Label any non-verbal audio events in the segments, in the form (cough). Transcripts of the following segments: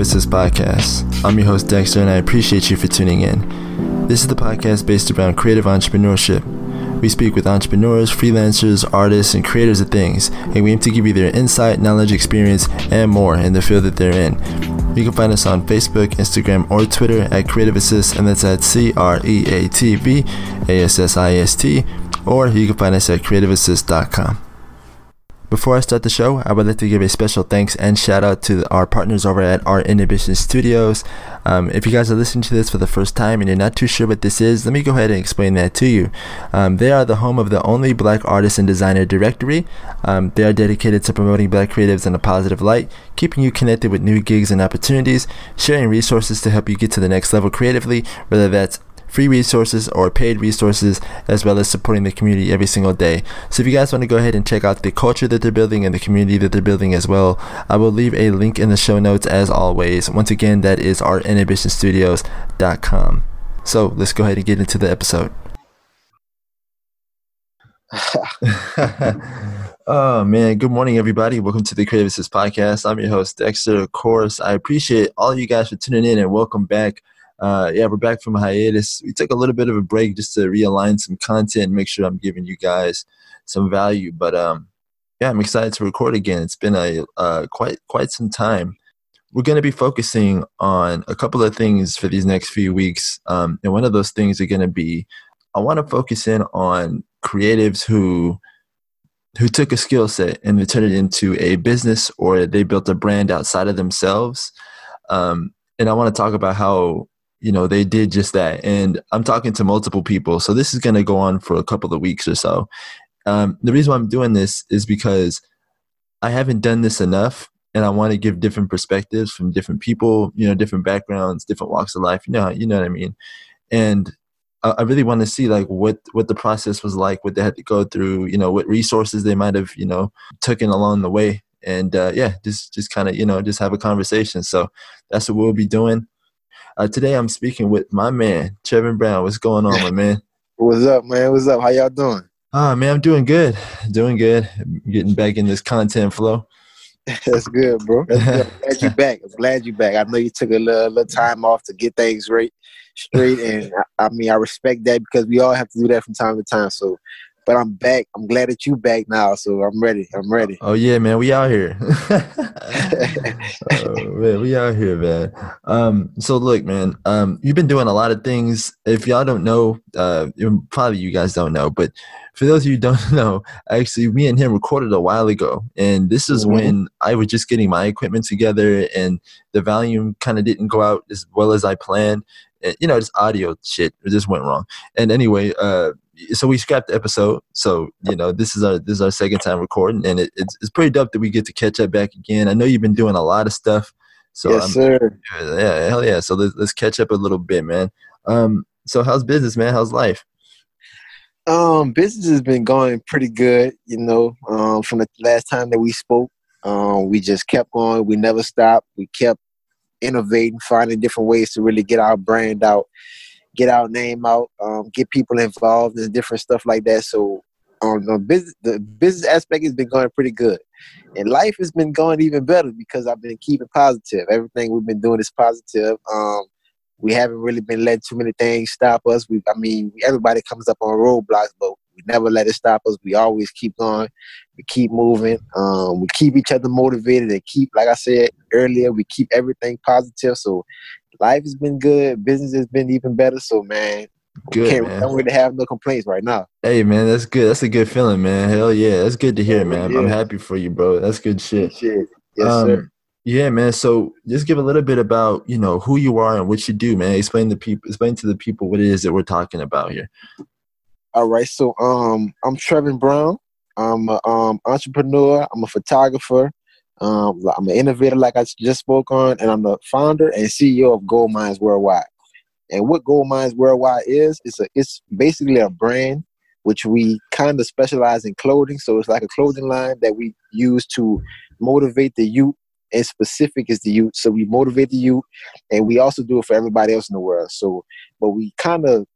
Assist Podcast. I'm your host, Dexter, and I appreciate you for tuning in. This is the podcast based around creative entrepreneurship. We speak with entrepreneurs, freelancers, artists, and creators of things, and we aim to give you their insight, knowledge, experience, and more in the field that they're in. You can find us on Facebook, Instagram, or Twitter at Creative Assist, and that's at C R E A T V A S S I S T, or you can find us at creativeassist.com. Before I start the show, I would like to give a special thanks and shout out to our partners over at Art and Ambition Studios. Um, if you guys are listening to this for the first time and you're not too sure what this is, let me go ahead and explain that to you. Um, they are the home of the only black artist and designer directory. Um, they are dedicated to promoting black creatives in a positive light, keeping you connected with new gigs and opportunities, sharing resources to help you get to the next level creatively, whether that's free resources or paid resources, as well as supporting the community every single day. So if you guys want to go ahead and check out the culture that they're building and the community that they're building as well, I will leave a link in the show notes as always. Once again, that is artandambitionstudios.com. So let's go ahead and get into the episode. (laughs) oh man, good morning everybody. Welcome to the Creative Assist Podcast. I'm your host, Dexter. Of course, I appreciate all you guys for tuning in and welcome back uh, yeah, we're back from hiatus. We took a little bit of a break just to realign some content and make sure I'm giving you guys some value. But um, yeah, I'm excited to record again. It's been a uh, quite quite some time. We're going to be focusing on a couple of things for these next few weeks, um, and one of those things are going to be I want to focus in on creatives who who took a skill set and they turned it into a business or they built a brand outside of themselves. Um, and I want to talk about how you know they did just that and i'm talking to multiple people so this is going to go on for a couple of weeks or so um, the reason why i'm doing this is because i haven't done this enough and i want to give different perspectives from different people you know different backgrounds different walks of life you know you know what i mean and I really want to see like what what the process was like, what they had to go through, you know, what resources they might have, you know, taken along the way, and uh, yeah, just just kind of you know just have a conversation. So that's what we'll be doing. Uh, today I'm speaking with my man, Trevin Brown. What's going on, my (laughs) man? What's up, man? What's up? How y'all doing? Ah, man, I'm doing good. Doing good. Getting back in this content flow. (laughs) That's good, bro. That's good. I'm glad you back. I'm glad you back. I know you took a little, little time off to get things right, straight, and I, I mean I respect that because we all have to do that from time to time. So but I'm back. I'm glad that you back now, so I'm ready. I'm ready. Oh yeah, man, we out here. (laughs) (laughs) oh, man, we out here, man. Um, so look, man, um, you've been doing a lot of things. If y'all don't know, uh, probably you guys don't know, but for those of you who don't (laughs) know, actually, me and him recorded a while ago, and this is mm-hmm. when I was just getting my equipment together, and the volume kind of didn't go out as well as I planned. You know, just audio shit. It just went wrong. And anyway, uh, so we scrapped the episode. So you know, this is our this is our second time recording, and it, it's it's pretty dope that we get to catch up back again. I know you've been doing a lot of stuff. So yes, sir. Yeah, hell yeah. So let's let's catch up a little bit, man. Um, so how's business, man? How's life? Um, business has been going pretty good. You know, um, from the last time that we spoke, um, we just kept going. We never stopped. We kept innovating, finding different ways to really get our brand out get our name out, um, get people involved and different stuff like that. So um, the business the business aspect has been going pretty good, and life has been going even better because I've been keeping positive. Everything we've been doing is positive. Um, we haven't really been letting too many things stop us. We, I mean, everybody comes up on roadblocks, but we never let it stop us. We always keep going. We keep moving. Um, we keep each other motivated and keep, like I said earlier, we keep everything positive. So life has been good. Business has been even better. So man, good. Can't, man. Don't really have no complaints right now. Hey man, that's good. That's a good feeling, man. Hell yeah, that's good to hear, man. Yeah. I'm happy for you, bro. That's good shit. shit. Yes, um, sir. Yeah, man. So just give a little bit about you know who you are and what you do, man. Explain the people, explain to the people what it is that we're talking about here. All right. So um, I'm Trevin Brown. I'm an um, entrepreneur. I'm a photographer. Um, I'm an innovator, like I just spoke on, and I'm the founder and CEO of Goldminds Worldwide. And what Goldminds Worldwide is, it's a it's basically a brand which we kind of specialize in clothing. So it's like a clothing line that we use to motivate the youth, and specific is the youth. So we motivate the youth, and we also do it for everybody else in the world. So, but we kind of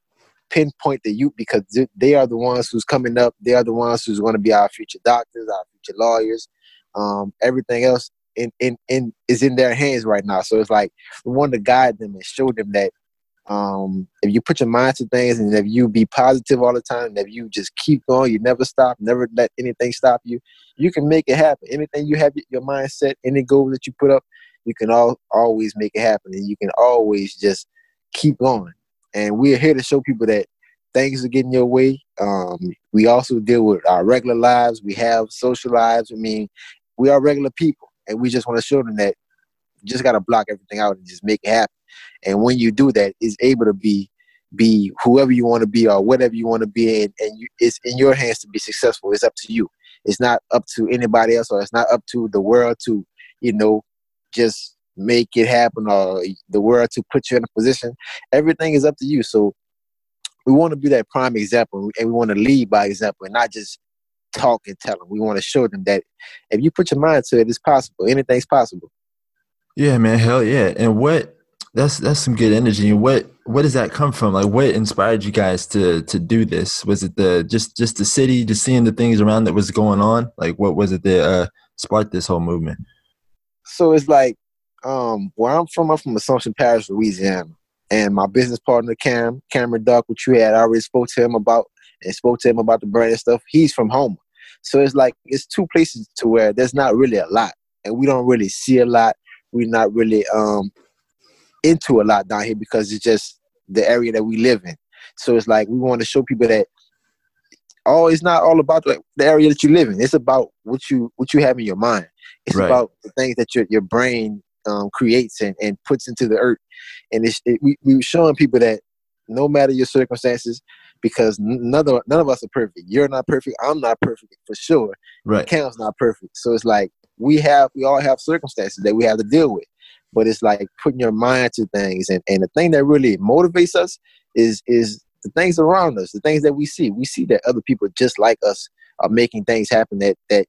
pinpoint the youth because they are the ones who's coming up. They are the ones who's going to be our future doctors, our future lawyers, um, everything else in, in, in is in their hands right now. So it's like we want to guide them and show them that um, if you put your mind to things and if you be positive all the time, and if you just keep going, you never stop, never let anything stop you, you can make it happen. Anything you have your mindset, any goal that you put up, you can all, always make it happen, and you can always just keep going. And we're here to show people that things are getting your way. Um, we also deal with our regular lives. We have social lives. I mean, we are regular people, and we just want to show them that you just got to block everything out and just make it happen. And when you do that, it's able to be be whoever you want to be or whatever you want to be, and, and you, it's in your hands to be successful. It's up to you. It's not up to anybody else, or it's not up to the world to, you know, just make it happen, or the world to put you in a position. Everything is up to you. So we want to be that prime example, and we want to lead by example, and not just talk and tell them. We want to show them that if you put your mind to it, it's possible. Anything's possible. Yeah, man. Hell yeah. And what that's that's some good energy. And what what does that come from? Like, what inspired you guys to to do this? Was it the just just the city, just seeing the things around that was going on? Like, what was it that uh, sparked this whole movement? So it's like um, where I'm from. I'm from Assumption Parish, Louisiana, and my business partner Cam Cameron Duck, which you had I already spoke to him about and spoke to him about the brand and stuff. He's from Houma, so it's like it's two places to where there's not really a lot, and we don't really see a lot. We're not really um, into a lot down here because it's just the area that we live in. So it's like we want to show people that oh, it's not all about the, the area that you live in. It's about what you what you have in your mind. It's right. about the things that your your brain um, creates and, and puts into the earth. And it's, it, we we're showing people that no matter your circumstances, because none of, none of us are perfect. You're not perfect. I'm not perfect for sure. Right. Cam's not perfect. So it's like we have we all have circumstances that we have to deal with but it's like putting your mind to things and, and the thing that really motivates us is is the things around us the things that we see we see that other people just like us are making things happen that that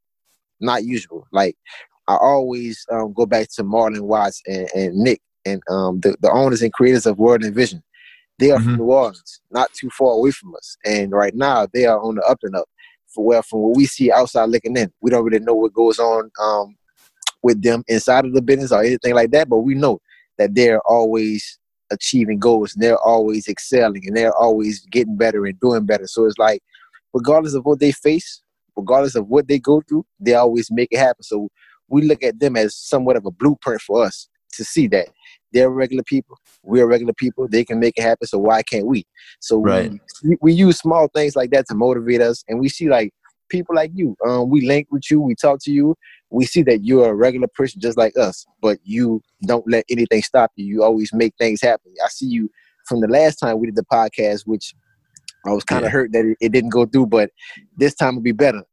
not usual like i always um, go back to marlon watts and, and nick and um, the, the owners and creators of world and vision they are mm-hmm. from new orleans not too far away from us and right now they are on the up and up for well from what we see outside looking in we don't really know what goes on um, with them inside of the business or anything like that, but we know that they're always achieving goals and they're always excelling and they're always getting better and doing better. So it's like, regardless of what they face, regardless of what they go through, they always make it happen. So we look at them as somewhat of a blueprint for us to see that they're regular people, we're regular people, they can make it happen. So why can't we? So right. we, we use small things like that to motivate us, and we see like people like you. Um, we link with you, we talk to you, we see that you're a regular person just like us, but you don't let anything stop you. You always make things happen. I see you from the last time we did the podcast, which I was kind of yeah. hurt that it, it, didn't go through, but this time will be better.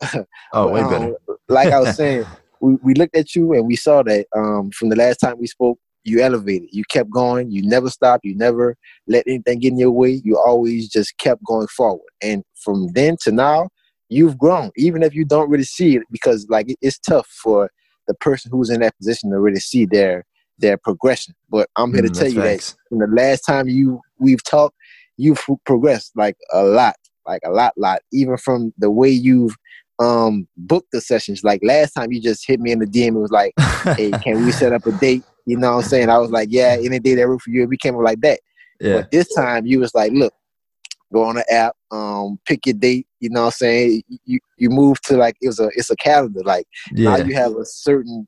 Oh, (laughs) way um, better. like I was saying, (laughs) we, we looked at you and we saw that um, from the last time we spoke, you elevated. You kept going. You never stopped. You never let anything get in your way. You always just kept going forward. And from then to now, you've grown, even if you don't really see it, because like it's tough for the person who's in that position to really see their their progression. But I'm here to mm, tell you facts. that from the last time you we've talked, you've progressed like a lot, like a lot, lot. Even from the way you've um book the sessions. Like last time, you just hit me in the DM. It was like, (laughs) "Hey, can we set up a date?" You know what I'm saying? I was like, "Yeah, any day that work for you." It became like that. Yeah. But this time, you was like, "Look, go on the app, um, pick your date. You know what I'm saying? You you move to like it was a it's a calendar. Like yeah. now you have a certain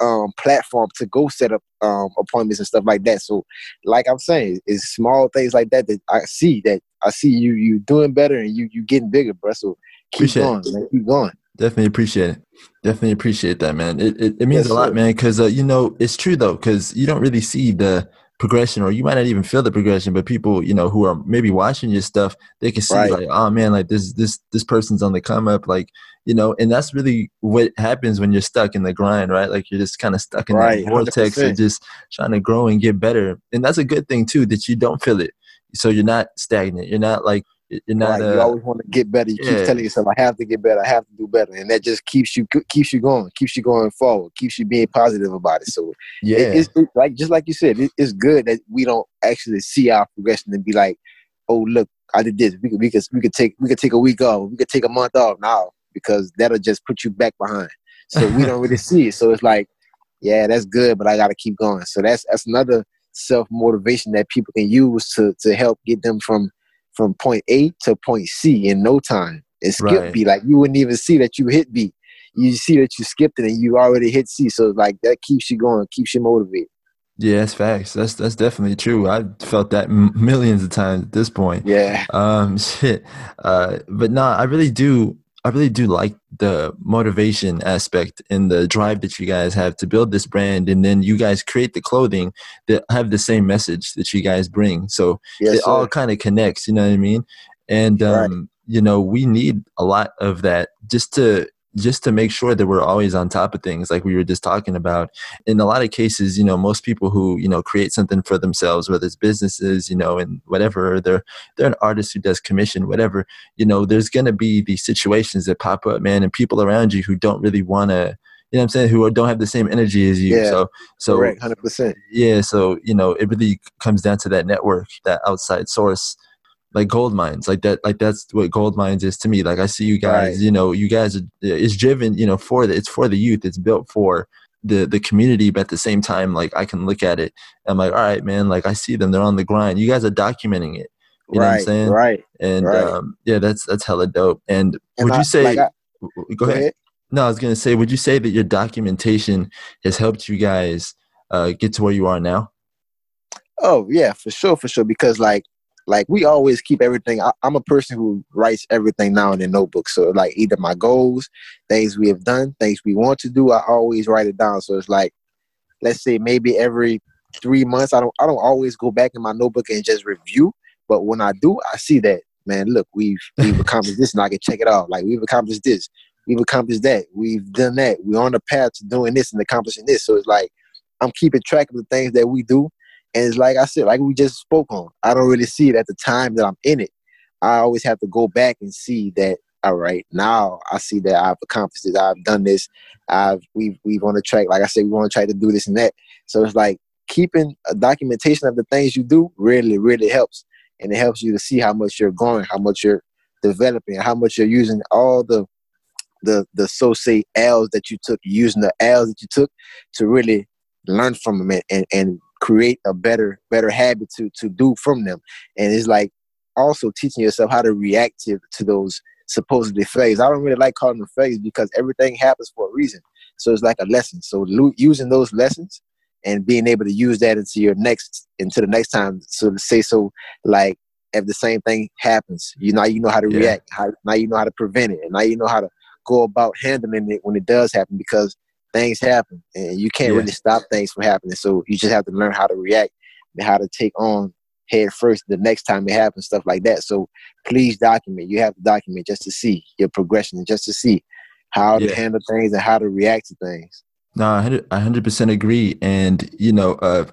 um, platform to go set up um, appointments and stuff like that. So, like I'm saying, it's small things like that that I see that I see you you doing better and you you getting bigger, bro. So keep appreciate going, man. Keep going. Definitely appreciate it. Definitely appreciate that, man. It it, it means yes, a lot, sir. man. Because uh, you know it's true though, because you don't really see the progression or you might not even feel the progression but people you know who are maybe watching your stuff they can see right. like oh man like this this this person's on the come up like you know and that's really what happens when you're stuck in the grind right like you're just kind of stuck in right. that vortex 100%. and just trying to grow and get better and that's a good thing too that you don't feel it so you're not stagnant you're not like you're not. Right. Uh, you always want to get better. You yeah. keep telling yourself, "I have to get better. I have to do better," and that just keeps you keeps you going, keeps you going forward, keeps you being positive about it. So yeah, it, it's it, like just like you said, it, it's good that we don't actually see our progression and be like, "Oh, look, I did this." We could we could we could take we could take a week off. We could take a month off now because that'll just put you back behind. So we don't really (laughs) see it. So it's like yeah, that's good, but I got to keep going. So that's that's another self motivation that people can use to to help get them from from point A to point C in no time. And skip right. B, like you wouldn't even see that you hit B. You see that you skipped it and you already hit C. So like that keeps you going, keeps you motivated. Yeah, that's facts. That's that's definitely true. I felt that millions of times at this point. Yeah. Um. (laughs) Shit. Uh. But nah, I really do. I really do like the motivation aspect and the drive that you guys have to build this brand, and then you guys create the clothing that have the same message that you guys bring. So yes, it sir. all kind of connects. You know what I mean? And um, right. you know, we need a lot of that just to just to make sure that we're always on top of things like we were just talking about in a lot of cases you know most people who you know create something for themselves whether it's businesses you know and whatever they're they're an artist who does commission whatever you know there's going to be these situations that pop up man and people around you who don't really want to you know what I'm saying, who don't have the same energy as you. Yeah, so, so correct, hundred percent. Yeah, so you know, it really comes down to that network, that outside source like Goldminds like that like that's what Goldminds is to me. Like i see you guys right. you know you guys are, it's driven you know for the it's for the youth. It's built for the the community but at the same time like i can look at it i'm like all right man like i see them. They're on the grind. You guys are documenting it. You right, know what i'm saying? right and right. um yeah that's that's hella dope. And, and would I, you say like I, go, go ahead. ahead. No i was gonna say would you say that your documentation has helped you guys uh get to where you are now? Oh yeah for sure for sure because like like we always keep everything. I, am a person who writes everything down in a notebook. So like either my goals, things we have done, things we want to do, I always write it down. So it's like, let's say maybe every three months, I don't I don't always go back in my notebook and just review. But when I do, I see that man. Look, we've we've (laughs) accomplished this, and I can check it off. Like we've accomplished this, we've accomplished that, we've done that. We're on the path to doing this and accomplishing this. So it's like I'm keeping track of the things that we do and it's like I said, like we just spoke on. I don't really see it at the time that I'm in it. I always have to go back and see that. All right, now I see that I've accomplished this. I've done this. I've we've we've on the track. Like I said, we want to try to do this and that. So it's like keeping a documentation of the things you do really really helps, and it helps you to see how much you're growing, how much you're developing, how much you're using all the the the so say L's that you took, using the L's that you took to really learn from them and, and, and create a better better habit to to do from them. And it's like also teaching yourself how to react to, to those supposedly failures. I don't really like calling them failures because everything happens for a reason. So it's like a lesson. So lo- using those lessons and being able to use that into your next into the next time. So to say so like if the same thing happens you now you know how to yeah. react how, now you know how to prevent it and now you know how to go about handling it when it does happen because things happen and you can't yeah. really stop things from happening. So you just have to learn how to react and how to take on head first the next time it happens, stuff like that. So please document. You have to document just to see your progression just to see how yeah. to handle things and how to react to things. No, I hundred percent agree. And you know, uh,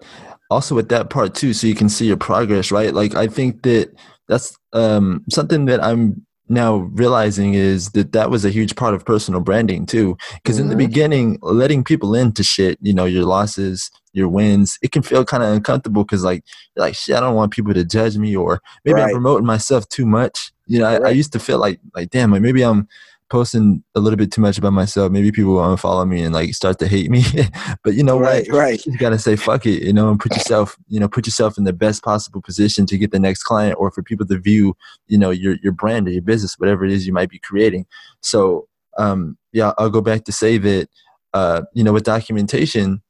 also with that part too, so you can see your progress, right? Like I think that that's um, something that I'm now realizing is that that was a huge part of personal branding too because mm-hmm. in the mm-hmm. beginning letting people into shit you know your losses your wins it can feel kind of uncomfortable because like like shit i don't want people to judge me or maybe right. i'm promoting myself too much you know I, I, used to feel like like damn like maybe i'm posting a little bit too much about myself, maybe people will unfollow me and like start to hate me. (laughs) but you know right, what? Right. You gotta say fuck it, you know, and put yourself, you know, put yourself in the best possible position to get the next client or for people to view, you know, your your brand or your business, whatever it is you might be creating. So um yeah, I'll go back to say that uh, you know, with documentation,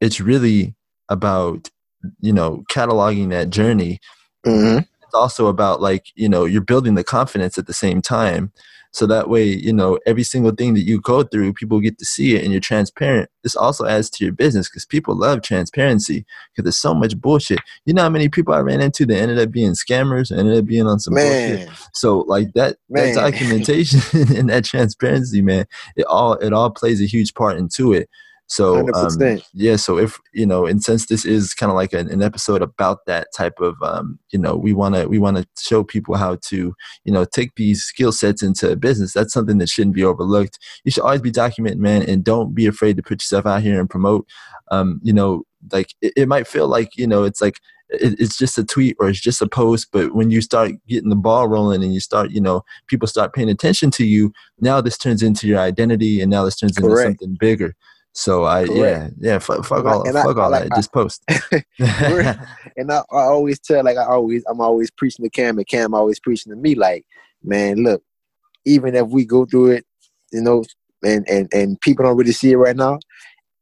it's really about, you know, cataloging that journey. Mm-hmm. It's also about like, you know, you're building the confidence at the same time so that way, you know, every single thing that you go through, people get to see it and you're transparent. This also adds to your business because people love transparency because there's so much bullshit. You know how many people I ran into that ended up being scammers ended up being on some man. bullshit. So like that, man. that (laughs) documentation (laughs) and that transparency, man, it all it all plays a huge part into it. So um, yeah, so if you know, and since this is kind of like an, an, episode about that type of, um, you know, we want to we want to show people how to, you know, take these skill sets into business. That's something that shouldn't be overlooked. You should always be documenting, man, and don't be afraid to put yourself out here and promote. Um, you know, like it, it might feel like you know, it's like it's just a tweet or it's just a post but when you start getting the ball rolling and you start you know people start paying attention to you now this turns into your identity and now this turns Correct. into something bigger So I Correct. yeah yeah fuck, fuck all fuck I, all like, that. I, Just post. (laughs) and I, I, always tell like I always I'm always preaching to Cam and Cam always preaching to me like man look even if we go through it you know and and and people don't really see it right now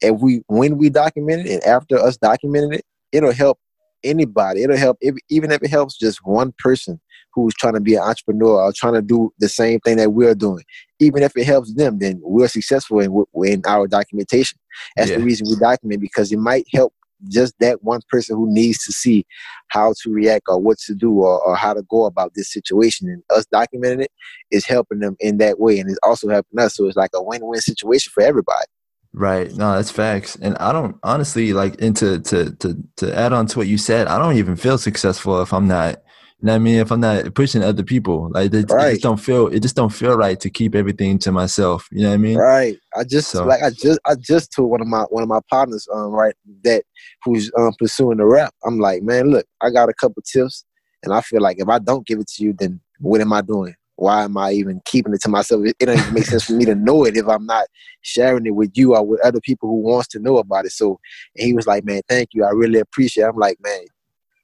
if we when we document it and after us documenting it it'll help anybody it'll help if, even if it helps just one person who's trying to be an entrepreneur or trying to do the same thing that we're doing. Even if it helps them, then we're successful in, in our documentation. That's yeah. the reason we document because it might help just that one person who needs to see how to react or what to do or, or how to go about this situation. And us documenting it is helping them in that way. And it's also helping us. So it's like a win win situation for everybody. Right. No, that's facts. And I don't honestly like into to to to add on to what you said, I don't even feel successful if I'm not you know what I mean? If I'm not pushing other people, like it, right. just don't feel it just don't feel right to keep everything to myself. You know what I mean? Right. I just so. like I just I just told one of my one of my partners um right that who's um pursuing the rap. I'm like, man, look, I got a couple tips, and I feel like if I don't give it to you, then what am I doing? Why am I even keeping it to myself? It, it don't even make sense for me to know it if I'm not sharing it with you or with other people who wants to know about it. So he was like, man, thank you. I really appreciate. it. I'm like, man,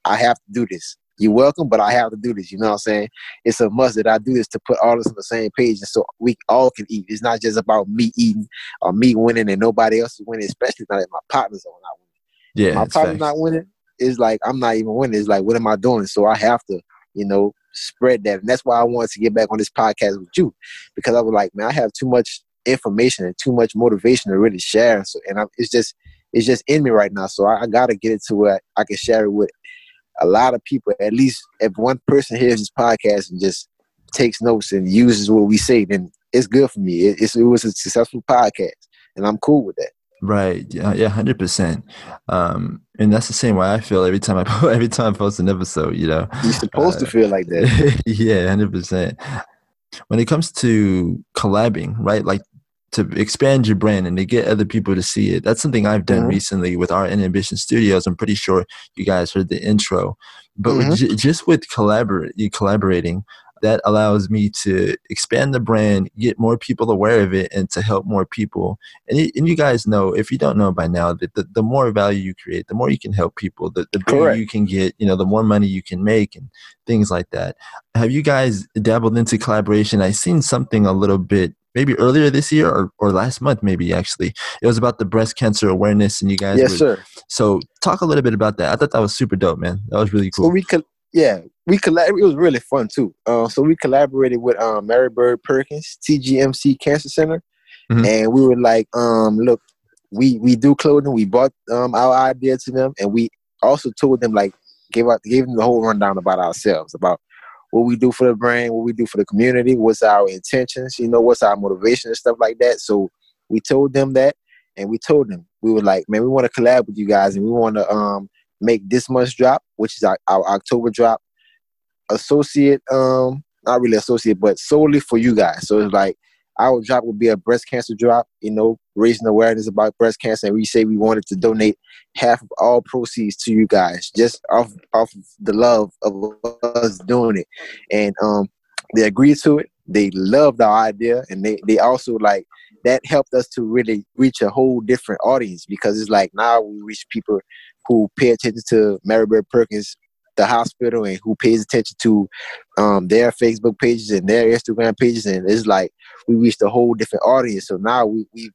I have to do this you're welcome, but I have to do this. You know what I'm saying? It's a must that I do this to put all this on the same page, and so we all can eat. It's not just about me eating or me winning and nobody else is winning, especially not if my partners are not winning. Yeah, my partner's not winning. It's like I'm not even winning. It's like what am I doing? So I have to, you know, spread that, and that's why I wanted to get back on this podcast with you because I was like, man, I have too much information and too much motivation to really share. So, and I, it's just it's just in me right now. So I, I got to get it to where I can share it with a lot of people, at least if one person hears this podcast and just takes notes and uses what we say, then it's good for me. It, it was a successful podcast, and I'm cool with that. Right. Yeah. Yeah. Hundred percent. Um, and that's the same way I feel every time I (laughs) every time I post an episode. You know, you're supposed uh, to feel like that. (laughs) yeah. Hundred percent. When it comes to collabing, right? Like to expand your brand and to get other people to see it. That's something I've done mm-hmm. recently with Art and Ambition Studios. I'm pretty sure you guys heard the intro, but mm-hmm. with, just with collaborate, collaborating, that allows me to expand the brand, get more people aware of it, and to help more people. And, and you guys know, if you don't know by now, that the, the more value you create, the more you can help people, the, the bigger you can get, you know, the more money you can make and things like that. Have you guys dabbled into collaboration? I've seen something a little bit maybe earlier this year or, or last month, maybe actually. It was about the breast cancer awareness, and you guys. Yes, sir. So talk a little bit about that. I thought that was super dope, man. That was really cool. So we could, yeah, we collab. It was really fun too. Uh, so we collaborated with um, Mary Bird Perkins, TGMC Cancer Center, mm-hmm. and we were like, um, look, we we do clothing. We bought um, our idea to them, and we also told them like gave out gave them the whole rundown about ourselves, about what we do for the brand, what we do for the community, what's our intentions, you know, what's our motivation and stuff like that. So we told them that and we told them, we were like, man, we want to collab with you guys and we want to um, make this month's drop, which is our, our October drop, associate, um, not really associate, but solely for you guys. So it's like our drop would be a breast cancer drop, you know, raising awareness about breast cancer. And we say we wanted to donate half of all proceeds to you guys, just off off of the love of us doing it. And um, they agreed to it. They loved our idea, and they they also like that helped us to really reach a whole different audience because it's like now we reach people who pay attention to Mary Bird Perkins the hospital and who pays attention to um, their Facebook pages and their Instagram pages, and it's like we reached a whole different audience. So now we we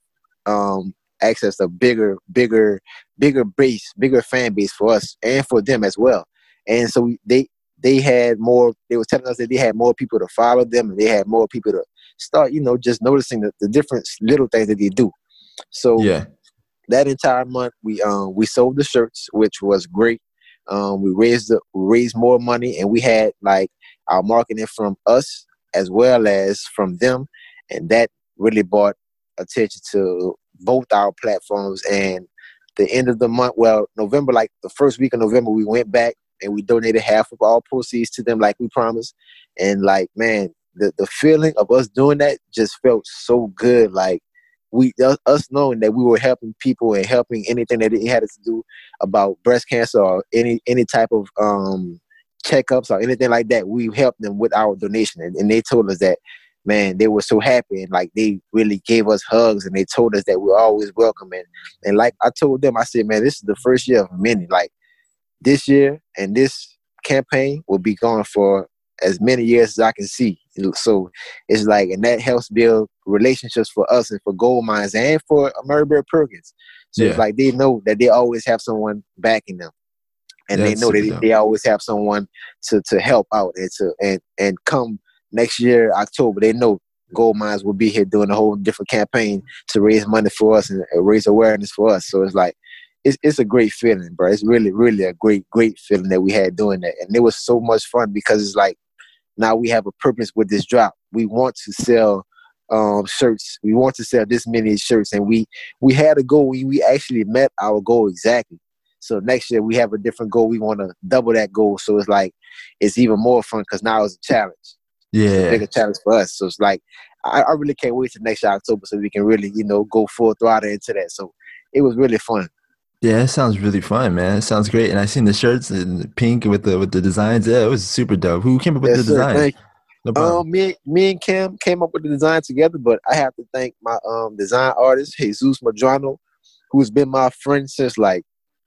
um, access a bigger, bigger, bigger base, bigger fan base for us and for them as well. And so we, they they had more. They were telling us that they had more people to follow them, and they had more people to start, you know, just noticing the, the different little things that they do. So yeah. That entire month, we um we sold the shirts, which was great. Um, we raised the, we raised more money, and we had like our marketing from us as well as from them, and that really brought attention to both our platforms. And the end of the month, well, November, like the first week of November, we went back and we donated half of all proceeds to them, like we promised. And like, man, the the feeling of us doing that just felt so good. Like we us knowing that we were helping people and helping anything that it had to do about breast cancer or any any type of um checkups or anything like that we helped them with our donation and, and they told us that man, they were so happy and like they really gave us hugs and they told us that we're always welcome. And, and like I told them, I said, man, this is the first year of many. Like this year and this campaign will be going for as many years as I can see. So it's like, and that helps build relationships for us and for Goldminds and for Mary Bird Perkins. So yeah. it's like they know that they always have someone backing them. And That's they know that they, they always have someone to, to help out and to and, and come next year, October, they know Goldminds will be here doing a whole different campaign to raise money for us and raise awareness for us. So it's like it's it's a great feeling, bro. It's really, really a great, great feeling that we had doing that. And it was so much fun because it's like now we have a purpose with this drop. We want to sell um, shirts. We want to sell this many shirts, and we we had a goal. We we actually met our goal exactly. So next year we have a different goal. We want to double that goal. So it's like it's even more fun because now it's a challenge. Yeah, it's a bigger challenge for us. So it's like I, I really can't wait to next year October so we can really you know go full throttle into that. So it was really fun. Yeah, it sounds really fun, man. It sounds great. And I seen the shirts in pink with the with the designs. Yeah, it was super dope. Who came up with yes, the design? No um, me, me and Cam came up with the design together, but I have to thank my um design artist Jesus Madrano, who's been my friend since like,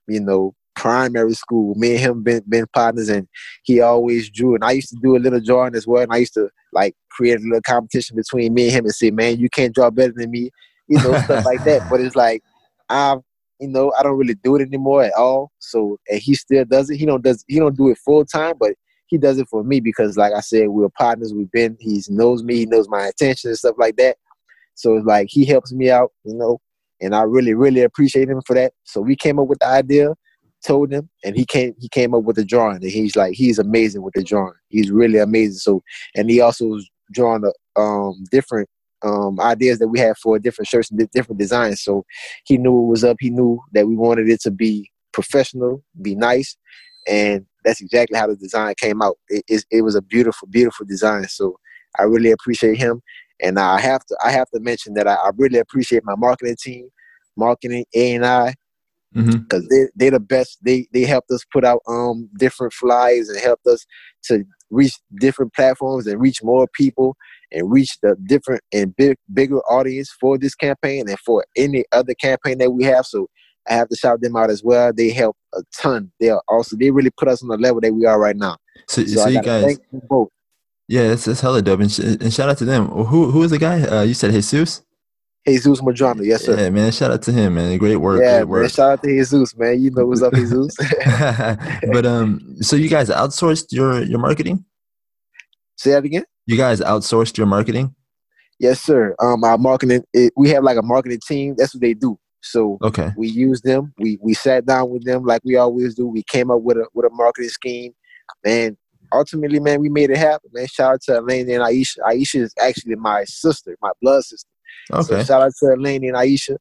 you know, primary school. Me and him been been partners, and he always drew. And I used to do a little drawing as well. And I used to like create a little competition between me and him and say, "Man, you can't draw better than me," you know, stuff like that. (laughs) But it's like I've you know I don't really do it anymore at all. So and he still does it. He don't does he don't do it full time, but he does it for me because, like I said, we're partners. We've been. He knows me. He knows my intentions and stuff like that. So it's like he helps me out, you know, and I really, really appreciate him for that. So we came up with the idea, told him, and he came. He came up with the drawing, and he's like, he's amazing with the drawing. He's really amazing. So, and he also was drawing a, um, different um, ideas that we had for different shirts and different designs. So he knew it was up. He knew that we wanted it to be professional, be nice, and that's exactly how the design came out. It, it, it was a beautiful, beautiful design. So I really appreciate him. And I have to I have to mention that I, I really appreciate my marketing team, marketing A and I, because mm-hmm. they they're the best. They they helped us put out um different flyers and helped us to reach different platforms and reach more people and reach the different and big bigger audience for this campaign and for any other campaign that we have. So I have to shout them out as well. They help a ton. They are also they really put us on the level that we are right now. So, so, so you guys, both. Yeah, it's, that's hella dope. And, sh- and, shout out to them. Who who is the guy? Uh, you said Jesus. Jesus Madrano, yes sir. Yeah, man. Shout out to him, man. Great work. Yeah, great work. Man, shout out to Jesus, man. You know what's up, Jesus. (laughs) (laughs) but um, so you guys outsourced your your marketing? Say that again. You guys outsourced your marketing? Yes, sir. Um, our marketing, it, we have like a marketing team. That's what they do. So okay, we use them. We we sat down with them like we always do. We came up with a with a marketing scheme, and ultimately, man, we made it happen. Man, shout out to Elaine and Aisha. Aisha is actually my sister, my blood sister. Okay. So shout out to Elaine and Aisha.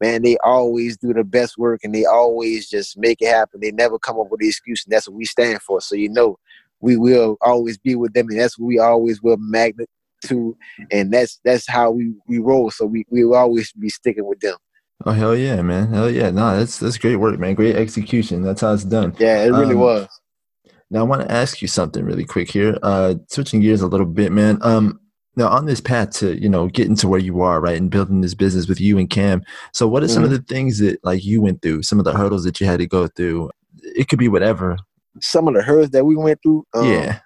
Man, they always do the best work and they always just make it happen. They never come up with an excuse, and that's what we stand for. So you know, we will always be with them, and that's what we always will magnet to, and that's that's how we we roll. So we we will always be sticking with them. Oh hell yeah, man! Hell yeah! No, that's that's great work, man. Great execution. That's how it's done. Yeah, it really um, was. Now I want to ask you something really quick here. Uh, switching gears a little bit, man. Um, now on this path to you know getting to where you are, right, and building this business with you and Cam. So, what are mm-hmm. some of mm-hmm. the things that like you went through? Some of the hurdles that you had to go through. It could be whatever. Some of the hurdles that we went through. Um, yeah.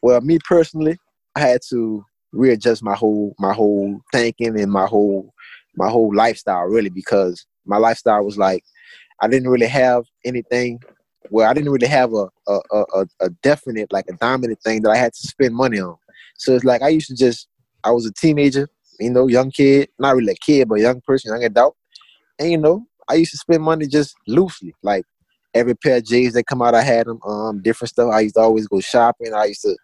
Well, me personally, I had to readjust my whole my whole thinking and my whole my whole lifestyle really because my lifestyle was like I didn't really have anything. Well, I didn't really have a a, a, a definite like a dominant thing that I had to spend money on. So it's like I used to just I was a teenager, you know, young kid, not really a kid, but young person, young adult, and you know I used to spend money just loosely, like every pair of J's that come out, I had them. Um, different stuff. I used to always go shopping. I used to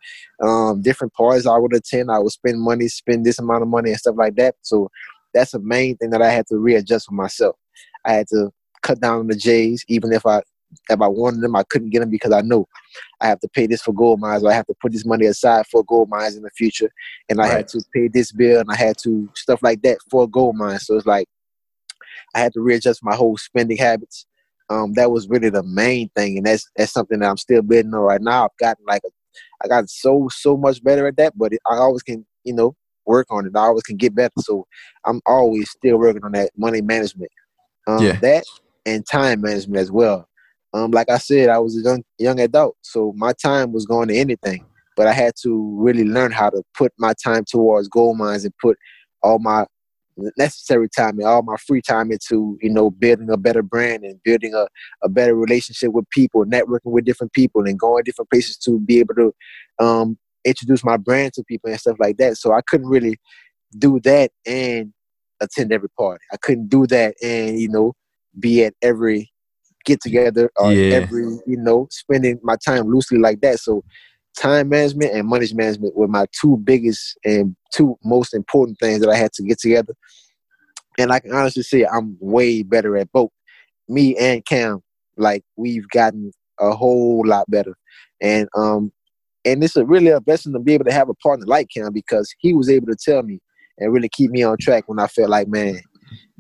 um, different parties I would attend. I would spend money, spend this amount of money and stuff like that. So that's the main thing that I had to readjust for myself. I had to cut down on the J's, even if I if I wanted them, I couldn't get them because I know I have to pay this for Goldminds, or I have to put this money aside for Goldminds in the future, and I right. had to pay this bill, and I had to stuff like that for Goldminds. So it's like I had to readjust my whole spending habits. Um, that was really the main thing, and that's that's something that I'm still building on right now. I've gotten like a, I got so so much better at that, but it, I always can, you know, work on it. I always can get better. So I'm always still working on that money management. Um, yeah. That and time management as well. Um, like I said, I was a young young adult, so my time was going to anything. But I had to really learn how to put my time towards Goldminds and put all my necessary time and all my free time into you know building a better brand and building a, a better relationship with people networking with different people and going different places to be able to um, introduce my brand to people and stuff like that so i couldn't really do that and attend every party i couldn't do that and you know be at every get together or yeah. every you know spending my time loosely like that so time management and money management were my two biggest and two most important things that I had to get together. And I can honestly say I'm way better at both. Me and Cam, like we've gotten a whole lot better. And um and it's a really a blessing to be able to have a partner like Cam because he was able to tell me and really keep me on track when I felt like, man,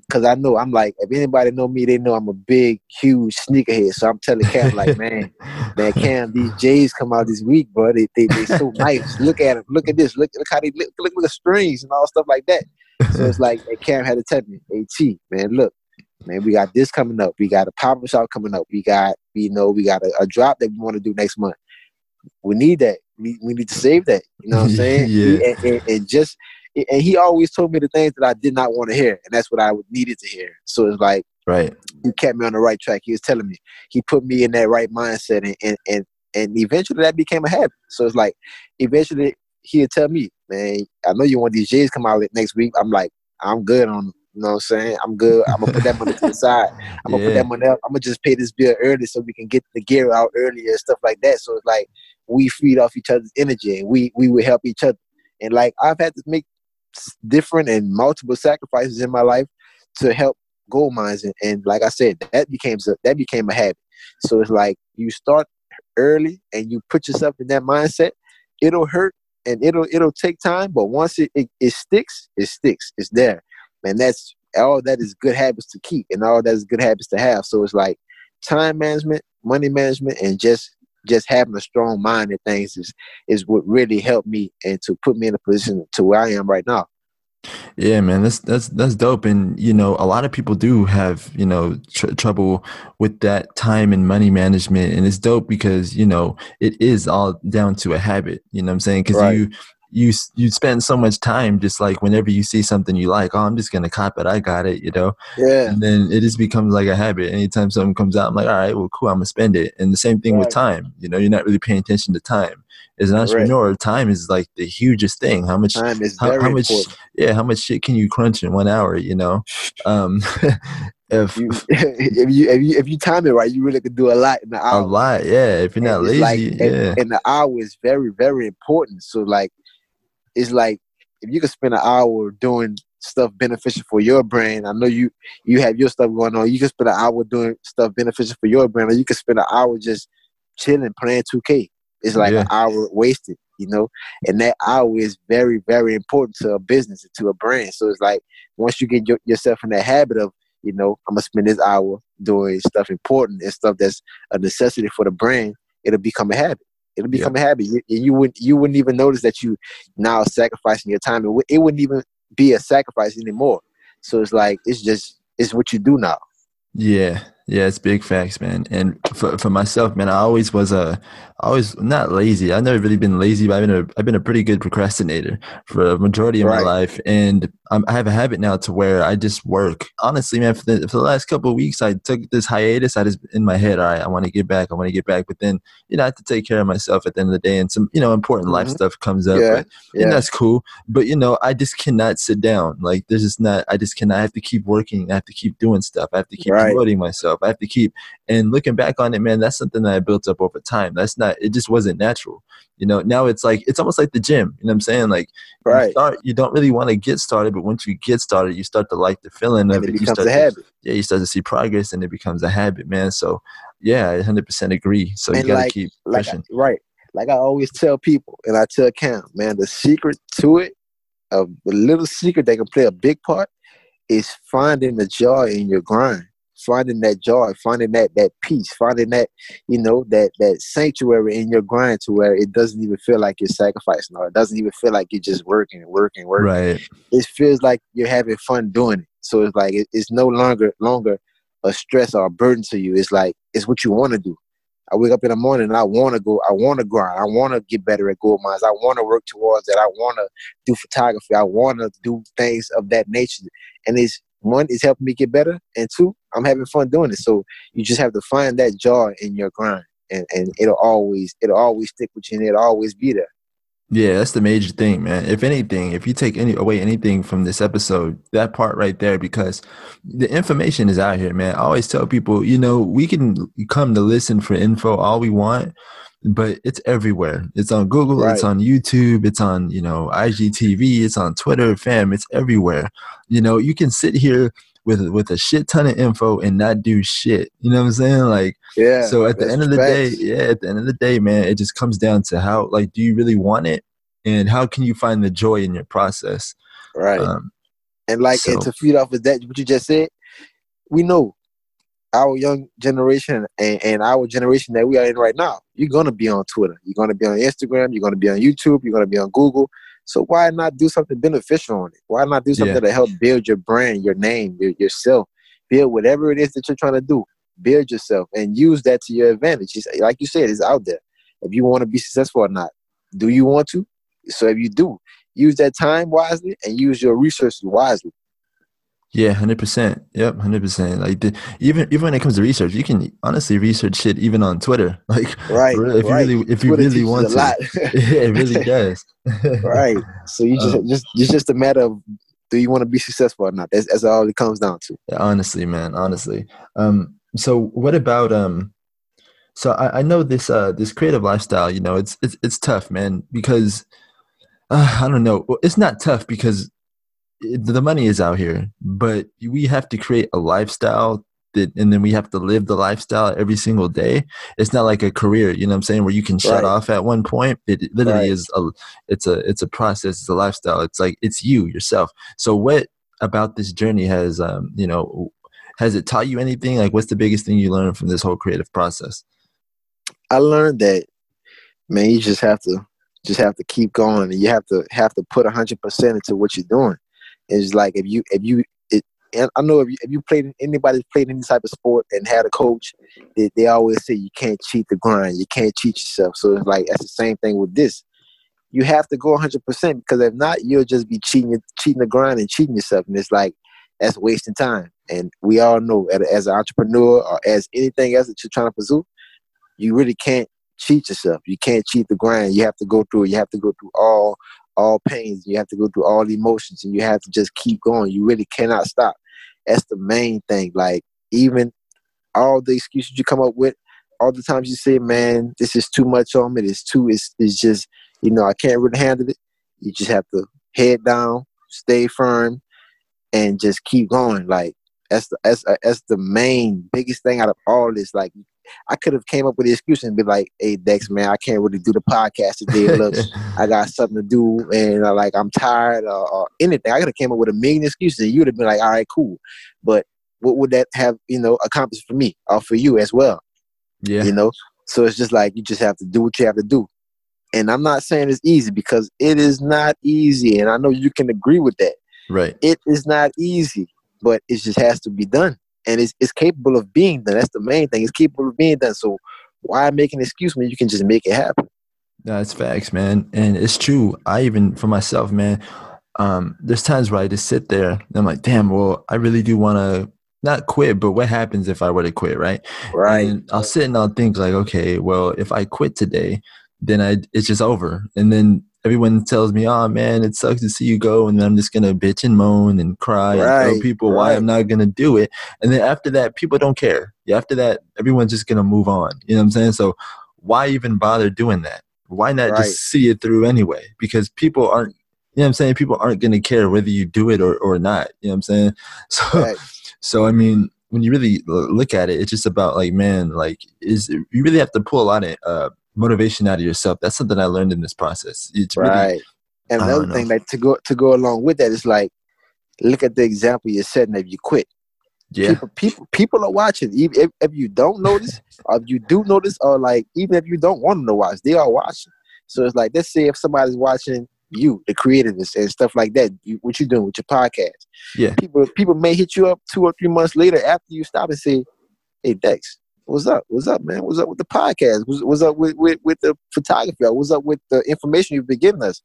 because I know I'm like, if anybody know me, they know I'm a big, huge sneakerhead. So I'm telling Cam, like, (laughs) man, man, Cam, these J's come out this week, bro. They they, they so (laughs) nice. Look at them. Look at this. Look look how they look. Look at the strings and all stuff like that. So it's like, hey, Cam had to tell me, hey T, man, look, man, we got this coming up. We got a pop shop coming up. We got, you know, we got a, a drop that we want to do next month. We need that. We, we need to save that. You know what I'm saying? (laughs) yeah. And, and, and just and he always told me the things that I did not want to hear, and that's what I needed to hear. So it's like, right, he kept me on the right track. He was telling me, he put me in that right mindset, and and and, and eventually that became a habit. So it's like, eventually he'd tell me, man, I know you want these J's come out next week. I'm like, I'm good on. You know what I'm saying? I'm good. I'm gonna put that money to the (laughs) side. I'm gonna yeah. put that money up. I'm gonna just pay this bill early so we can get the gear out earlier and stuff like that. So it's like we feed off each other's energy and we we would help each other. And like I've had to make different and multiple sacrifices in my life to help Goldminds. And, and like I said that became a, that became a habit. So it's like you start early and you put yourself in that mindset. It'll hurt and it'll it'll take time but once it, it, it sticks it sticks. It's there. And that's all that is good habits to keep and all that is good habits to have. So it's like time management money management and just just having a strong mind and things is is what really helped me and to put me in a position to where I am right now. Yeah, man, that's that's that's dope. And you know, a lot of people do have you know tr- trouble with that time and money management, and it's dope because you know it is all down to a habit. You know what I'm saying? Because right. you you you spend so much time just like whenever you see something you like, oh, I'm just gonna cop it. I got it, you know. Yeah. And then it just becomes like a habit. Anytime something comes out, I'm like, all right, well, cool, I'm gonna spend it. And the same thing right. with time. You know, you're not really paying attention to time. As an entrepreneur, right. time is like the hugest thing. How much time is how, how much important. yeah, how much shit can you crunch in one hour? You know. Um, (laughs) if you, (laughs) if you if you if you time it right, you really could do a lot in the hour. A lot, yeah. If you're not lazy, like, yeah. And, and, the hour is very very important. So like it's like if you could spend an hour doing stuff beneficial for your brand, I know you you have your stuff going on. You can spend an hour doing stuff beneficial for your brand, or you can spend an hour just chilling playing 2K. It's like yeah. an hour wasted, you know. And that hour is very, very important to a business and to a brand. So it's like once you get your, yourself in that habit of, you know, I'm gonna spend this hour doing stuff important and stuff that's a necessity for the brand, it'll become a habit. It'll become yeah. a habit. You, you wouldn't you wouldn't even notice that you now sacrificing your time. It, it wouldn't even be a sacrifice anymore. So it's like it's just it's what you do now. Yeah, yeah, it's big facts, man. And for for myself, man, I always was a, always not lazy. I've never really been lazy, but I've been a, I've been a pretty good procrastinator for a majority of right. my life. And I'm, i have a habit now to where I just work. Honestly, man, for the, for the last couple of weeks, I took this hiatus. I just in my head, all right, I want to get back. I want to get back. But then, you know, I have to take care of myself at the end of the day, and some, you know, important mm-hmm. life stuff comes up. Yeah. But, yeah. And that's cool. But you know, I just cannot sit down. Like there's just not. I just cannot. I have to keep working. I have to keep doing stuff. I have to keep right. promoting myself myself. I have to keep and looking back on it, man, that's something that I built up over time. That's not it just wasn't natural. You know, now it's like it's almost like the gym. You know what I'm saying? Like right. you, start, you don't really want to get started, but once you get started, you start to like the feeling of it. it you start a habit. To, yeah, you start to see progress and it becomes a habit, man. So yeah, I 100% agree. So and you got to like, keep pushing. Like right. Like I always tell people, and I tell Cam, man, the secret to it, a little secret that can play a big part, is finding the joy in your grind finding that joy, finding that that peace, finding that you know that that sanctuary in your grind to where it doesn't even feel like you're sacrificing or it doesn't even feel like you're just working and working working. Right. It feels like you're having fun doing it. So it's like it, it's no longer longer a stress or a burden to you. It's like it's what you want to do. I wake up in the morning and I want to go. I want to grind. I want to get better at Goldminds. I want to work towards that. I want to do photography. I want to do things of that nature. And it's one is helping me get better, and two, I'm having fun doing it. So you just have to find that joy in your grind, and and it'll always it'll always stick with you, and it'll always be there. Yeah, that's the major thing, man. If anything, if you take any away anything from this episode, that part right there, because the information is out here, man. I always tell people, you know, we can come to listen for info all we want, but it's everywhere. It's on Google, right. it's on YouTube, it's on, you know, IGTV, it's on Twitter, fam, it's everywhere. You know, you can sit here with with a shit ton of info and not do shit. You know what I'm saying? Like, yeah. So at the end of the day, yeah, at the end of the day, man, it just comes down to how like, do you really want it, and how can you find the joy in your process? Right. Um, and like, so, and to feed off of that, what you just said, we know our young generation and, and our generation that we are in right now, you're gonna be on Twitter, you're gonna be on Instagram, you're gonna be on YouTube, you're gonna be on Google. So why not do something beneficial on it? Why not do something yeah. to help build your brand, your name, your, yourself, build whatever it is that you're trying to do, build yourself and use that to your advantage. It's, like you said, it's out there. If you want to be successful or not, do you want to? So if you do, use that time wisely and use your resources wisely. Yeah, hundred percent. Yep, hundred percent. Like the, even even when it comes to research, you can honestly research shit even on Twitter. (laughs) Like right, if right. you really if you really want to, (laughs) yeah, it really (laughs) does. right. So you just um, just it's just a matter of do you want to be successful or not? That's, that's all it comes down to. Yeah, honestly, man. Honestly. Um. So what about um? So I, I know this uh this creative lifestyle. You know, it's it's it's tough, man, because uh, I don't know. It's not tough because the money is out here, but we have to create a lifestyle that, and then we have to live the lifestyle every single day. It's not like a career, you know what I'm saying, where you can shut right. off at one point. It literally right. is a, it's a, it's a process. It's a lifestyle. It's like, it's you yourself. So what about this journey has, um, you know, has it taught you anything? Like what's the biggest thing you learned from this whole creative process? I learned that, man, you just have to, just have to keep going and you have to have to put 100% into what you're doing it's like if you if you it, and I know if you, if you played anybody's played any type of sport and had a coach, they, they always say you can't cheat the grind, you can't cheat yourself. So it's like that's the same thing with this. You have to go 100 percent because if not, you'll just be cheating cheating the grind and cheating yourself, and it's like that's wasting time. And we all know as an entrepreneur or as anything else that you're trying to pursue, you really can't cheat yourself. You can't cheat the grind. You have to go through. You have to go through all all pains. You have to go through all emotions, and you have to just keep going. You really cannot stop. That's the main thing. Like even all the excuses you come up with, all the times you say, "Man, this is too much on me. It's too. It's it's just you know I can't really handle it." You just have to head down, stay firm, and just keep going. Like that's the that's, that's the main biggest thing out of all this. Like I could have came up with the excuse and be like, "Hey, Dex, man, I can't really do the podcast today. Look, (laughs) I got something to do, and uh, like I'm tired, or, or anything." I could have came up with a million excuses, and you would have been like, "All right, cool." But what would that have, you know, accomplished for me or for you as well? Yeah, you know. So it's just like you just have to do what you have to do. And I'm not saying it's easy because it is not easy, and I know you can agree with that. Right. It is not easy, but it just has to be done and it's, it's capable of being done. That's the main thing. It's capable of being done. So why make an excuse when you can just make it happen? That's facts, man. And it's true. I even for myself, man, um, there's times where I just sit there and I'm like, damn, well, I really do want to not quit, but what happens if I were to quit, right? Right. And I'll sit and I'll think like, okay, well, if I quit today, then I it's just over. And then everyone tells me, "Oh man, it sucks to see you go," and then I'm just gonna bitch and moan and cry right, and tell people right. why I'm not gonna do it. And then after that, people don't care. After that, everyone's just gonna move on. You know what I'm saying? So why even bother doing that? Why not right. just see it through anyway? Because people aren't. You know what I'm saying? People aren't gonna care whether you do it or, or not. You know what I'm saying? (laughs) So, so I mean, when you really look at it, it's just about like, man, like, is you really have to pull a lot of uh, motivation out of yourself. That's something I learned in this process. It's right. Really, and another thing, like to go to go along with that is like, look at the example you're setting if you quit. Yeah. People, people, people are watching. Even if, if you don't notice, or if you do notice, or like even if you don't want them to watch, they are watching. So it's like, let's say if somebody's watching you, the creativeness and stuff like that, you, what you're doing with your podcast. Yeah. People, people may hit you up two or three months later after you stop and say, "Hey, Dex, what's up? What's up, man? What's up with the podcast? What's, what's up with, with with the photography? What's up with the information you've been giving us?"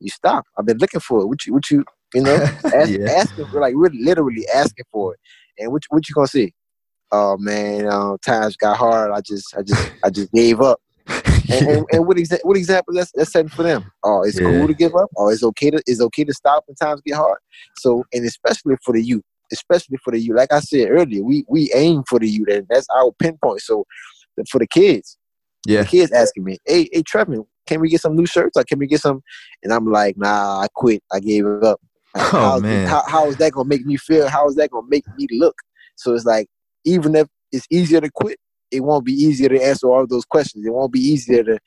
You stop. I've been looking for it. What you, what you, you know, (laughs) ask, Yeah. asking for like we're literally asking for it. And what what you gonna see? Oh man, um, times got hard. I just I just I just gave up. (laughs) And, and, and what exa- what example that's that's setting for them? Oh, it's Yeah. cool to give up. Oh, it's okay to it's okay to stop when times get hard. So and especially for the youth, especially for the youth. Like I said earlier, we we aim for the youth, and that's our pinpoint. So for the kids, yeah. the kids asking me, "Hey, hey, Trevin, can we get some new shirts? Or can we get some?" And I'm like, "Nah, I quit. I gave it up." Like, Oh, how, man. how, how is that gonna make me feel? How is that gonna make me look? So it's like, even if it's easier to quit, it won't be easier to answer all of those questions. It won't be easier to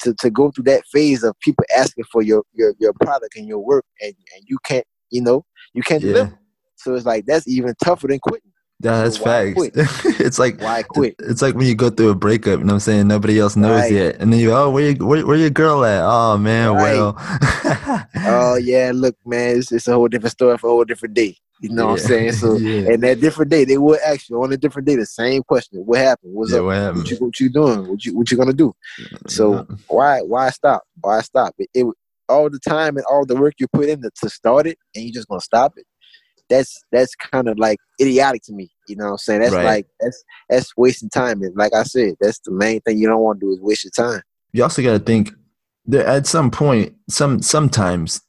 to, to go through that phase of people asking for your your, your product and your work, and, and you can't, you know, you can't Yeah. deliver. So it's like that's even tougher than quitting. Yeah, that's So facts. (laughs) it's like Why quit? It's like when you go through a breakup, you know what I'm saying? Nobody else knows Right. yet. And then you, oh, where, you, where, where your girl at? Oh, man, Right. well. (laughs) Oh yeah, look, man, it's, it's a whole different story for a whole different day. You know what I'm saying? So (laughs) yeah. and that different day, they would ask you on a different day the same question: What happened? What's Yeah, up? what What you what you doing? What you what you gonna do? So why why stop? Why stop? It, it all the time and all the work you put in to, to start it, and you just gonna stop it. That's that's kind of like idiotic to me. You know what I'm saying? That's Right. like that's that's wasting time. And like I said, that's the main thing you don't want to do is waste your time. you also got to think that at some point, some sometimes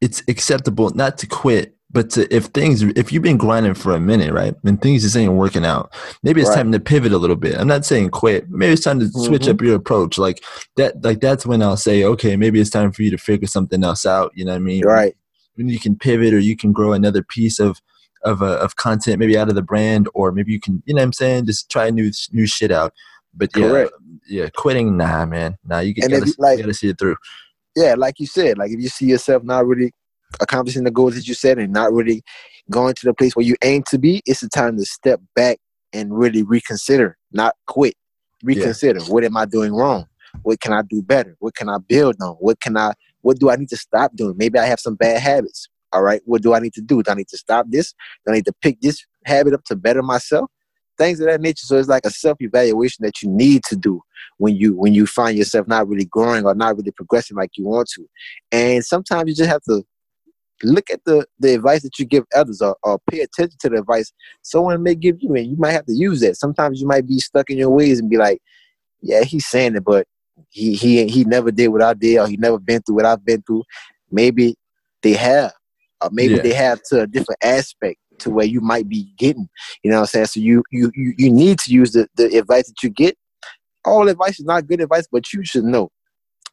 it's acceptable not to quit, but to, if things, if you've been grinding for a minute, right, and things just ain't working out, maybe it's Right. time to pivot a little bit. I'm not saying quit, maybe it's time to switch Mhm. up your approach. Like that, like that's when I'll say, okay, maybe it's time for you to figure something else out. You know what I mean? Right. When you can pivot or you can grow another piece of of uh, of content maybe out of the brand or maybe you can you know what I'm saying just try new new shit out but yeah Correct. yeah quitting nah man nah you, if gotta, you, like- you gotta see it through yeah, like you said, like if you see yourself not really accomplishing the goals that you set and not really going to the place where you aim to be, it's the time to step back and really reconsider, not quit. Reconsider. What am I doing wrong? What can I do better? What can I build on? What can I what do I need to stop doing? Maybe I have some bad habits. All right. What do I need to do? Do I need to stop this? Do I need to pick this habit up to better myself? Things of that nature. So it's like a self-evaluation that you need to do when you when you find yourself not really growing or not really progressing like you want to. And sometimes you just have to look at the the advice that you give others or, or pay attention to the advice someone may give you and you might have to use that. Sometimes you might be stuck in your ways and be like, Yeah, he's saying it, but he he he never did what I did or he never been through what I've been through. Maybe they have. Or maybe Yeah. they have to a different aspect to where you might be getting. You know what I'm saying? So you you you, you need to use the, the advice that you get. All advice is not good advice, but you should know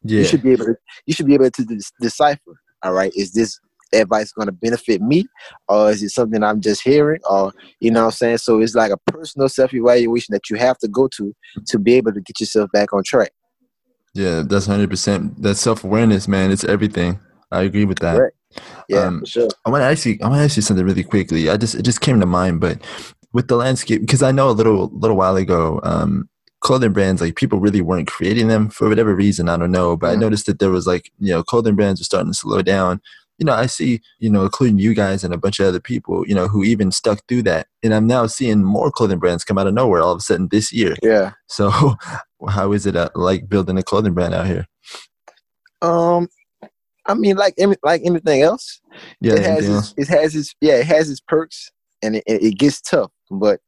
yeah you should be able to you should be able to dis- decipher all right is this advice going to benefit me or is it something i'm just hearing or you know what i'm saying so it's like a personal self-evaluation that you have to go to to be able to get yourself back on track yeah that's 100% that self-awareness man it's everything I agree with that Correct. yeah Um, sure I want to ask you. I want to ask you something really quickly. I just it just came to mind, but with the landscape, because I know a little little while ago, um, clothing brands like people really weren't creating them for whatever reason. I don't know, but I Mhm. noticed that there was like you know clothing brands were starting to slow down. You know, I see you know, including you guys and a bunch of other people, you know, who even stuck through that, and I'm now seeing more clothing brands come out of nowhere all of a sudden this year. yeah So, (laughs) how is it uh, like building a clothing brand out here? um i mean like like anything else Yeah, it has its, it has its yeah it has its perks and it, it gets tough but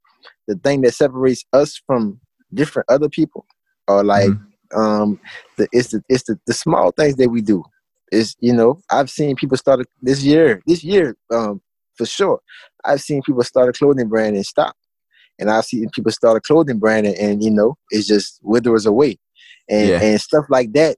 the thing that separates us from different other people are like Mhm. um the it's the it's the, the small things that we do is you know i've seen people start a, this year this year um for sure i've seen people start a clothing brand and stop and i've seen people start a clothing brand and, and you know it's just withers away and Yeah. and stuff like that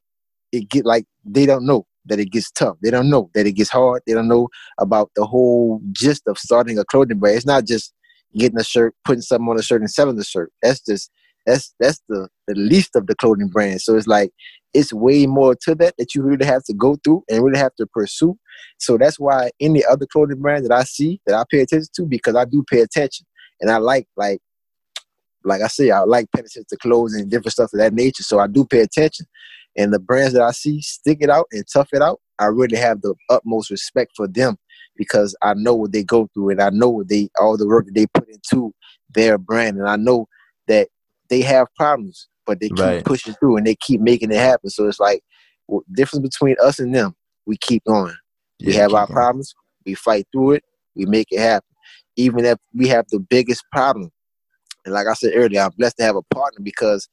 it get like they don't know that it gets tough. They don't know that it gets hard. They don't know about the whole gist of starting a clothing brand. It's not just getting a shirt putting something on a shirt and selling the shirt. That's just that's that's the the least of the clothing brand so it's like it's way more to that that you really have to go through and really have to pursue so that's why any other clothing brand that i see that i pay attention to because i do pay attention and I like like like I say, I like paying attention to clothes and different stuff of that nature. So I do pay attention. And the brands that I see stick it out and tough it out, I really have the utmost respect for them because I know what they go through and I know what they all the work that they put into their brand and I know that they have problems, but they keep right. pushing through and they keep making it happen. So it's like well, difference between us and them, we keep going. Yeah, we have our problems, we fight through it, we make it happen. Even if we have the biggest problem. And like I said earlier, I'm blessed to have a partner because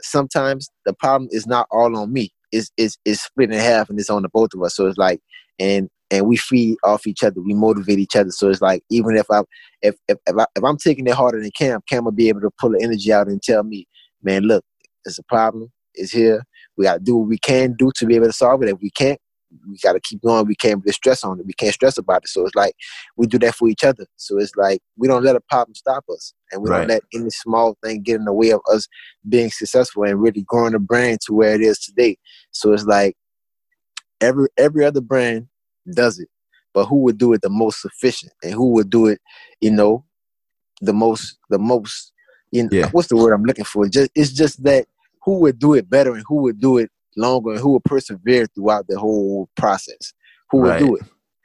sometimes the problem is not all on me. It's, it's, it's split in half and it's on the both of us. So it's like, and and we feed off each other. We motivate each other. So it's like even if I if if if, I, if I'm taking it harder than Cam, Cam will be able to pull the energy out and tell me, man, look, it's a problem. It's here. We got to do what we can do to be able to solve it. If we can't, we got to keep going. We can't really stress on it. We can't stress about it. So it's like we do that for each other. So it's like we don't let a problem stop us, and we right. don't let any small thing get in the way of us being successful and really growing the brand to where it is today. So it's like every every other brand does it, but who would do it the most sufficient, and who would do it, you know, the most the most. You know, yeah. what's the word I'm looking for? Just it's just that who would do it better and who would do it longer and who would persevere throughout the whole process. Who would right. do it.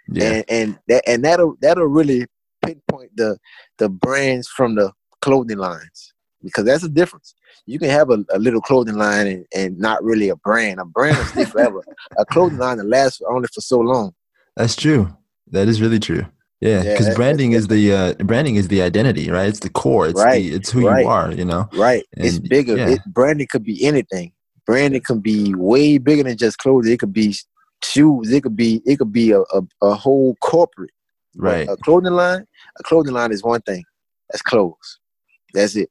Yeah. And and that and that'll that'll really pinpoint the the brands from the clothing lines because that's the difference. You can have a, a little clothing line and, and not really a brand. A brand will stay forever. (laughs) a clothing line that lasts only for so long. That's true. That is really true. Yeah, because yeah, branding is the uh, branding is the identity, right? It's the core. It's right. The, it's who right. you are. You know. Right. And, it's bigger. Yeah. It, branding could be anything branding can be way bigger than just clothes. It could be shoes. It could be it could be a, a, a whole corporate. Right. A, clothing line. A clothing line is one thing. That's clothes. That's it.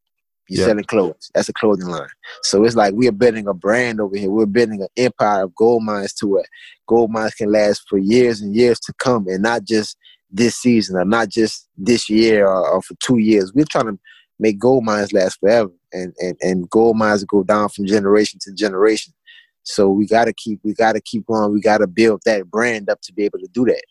You're selling clothes. That's a clothing line. So it's like we're building a brand over here. We're building an empire of Goldminds to it. Goldminds can last for years and years to come, and not just this season or not just this year or, or for two years. We're trying to make Goldminds last forever and, and, and Goldminds go down from generation to generation. So we gotta keep we gotta keep going. We gotta build that brand up to be able to do that.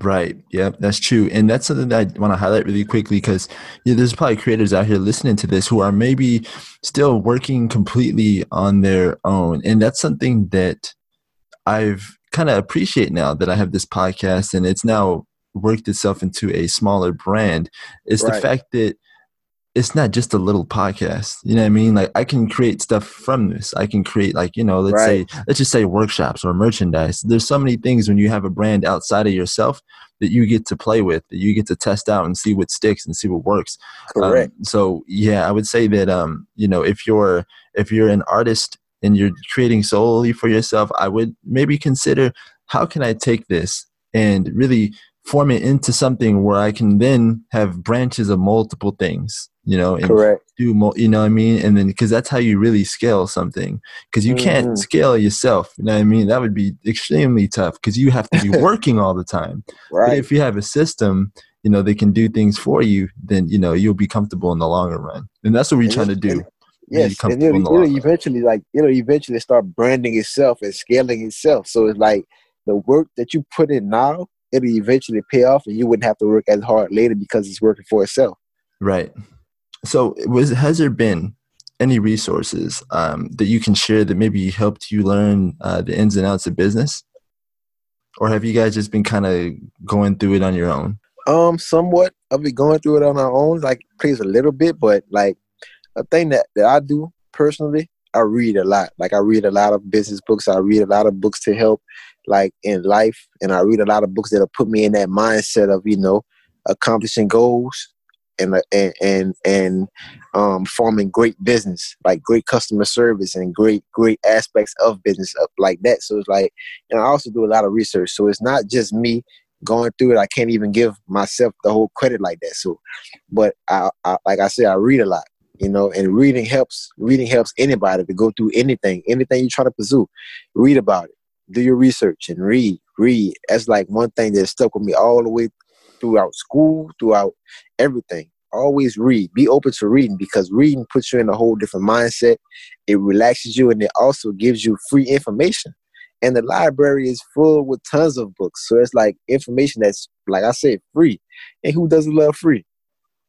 Right. Yeah, that's true. And that's something that I want to highlight really quickly because you know, there's probably creators out here listening to this who are maybe still working completely on their own. And that's something that I've kind of appreciate now that I have this podcast and it's now worked itself into a smaller brand. Is right. the fact that it's not just a little podcast. You know what I mean? Like I can create stuff from this. I can create like, you know, let's right. say let's just say workshops or merchandise. There's so many things when you have a brand outside of yourself that you get to play with, that you get to test out and see what sticks and see what works. Correct. Um, so yeah, I would say that um, you know, if you're if you're an artist and you're creating solely for yourself, I would maybe consider how can I take this and really form it into something where I can then have branches of multiple things you know, and Correct. do more, you know what I mean? And then, because that's how you really scale something. Because you mm-hmm. can't scale yourself, you know what I mean? That would be extremely tough because you have to be (laughs) working all the time. Right. But if you have a system, you know, they can do things for you, then, you know, you'll be comfortable in the longer run. And that's what we're and trying to do. yes, and it'll, it'll eventually, like, it'll eventually start branding itself and scaling itself. So it's like the work that you put in now, it'll eventually pay off and you wouldn't have to work as hard later because it's working for itself. Right. So, was has there been any resources um, that you can share that maybe helped you learn uh, the ins and outs of business, or have you guys just been kind of going through it on your own? Um, somewhat. I've been going through it on our own, like plays a little bit, but like a thing that that I do personally, I read a lot. Like I read a lot of business books. I read a lot of books to help, like in life, and I read a lot of books that'll put me in that mindset of you know accomplishing goals and and and, and um, forming great business, like great customer service and great great aspects of business up like that. So it's like, and I also do a lot of research. So it's not just me going through it. I can't even give myself the whole credit like that. So, but I, I like I said, I read a lot you know and reading helps reading helps anybody to go through anything anything you try to pursue read about it do your research and read read that's like one thing that stuck with me all the way throughout school, throughout everything. Always read. Be open to reading because reading puts you in a whole different mindset. It relaxes you and it also gives you free information. And the library is full with tons of books. So it's like information that's, like I said, free. And who doesn't love free?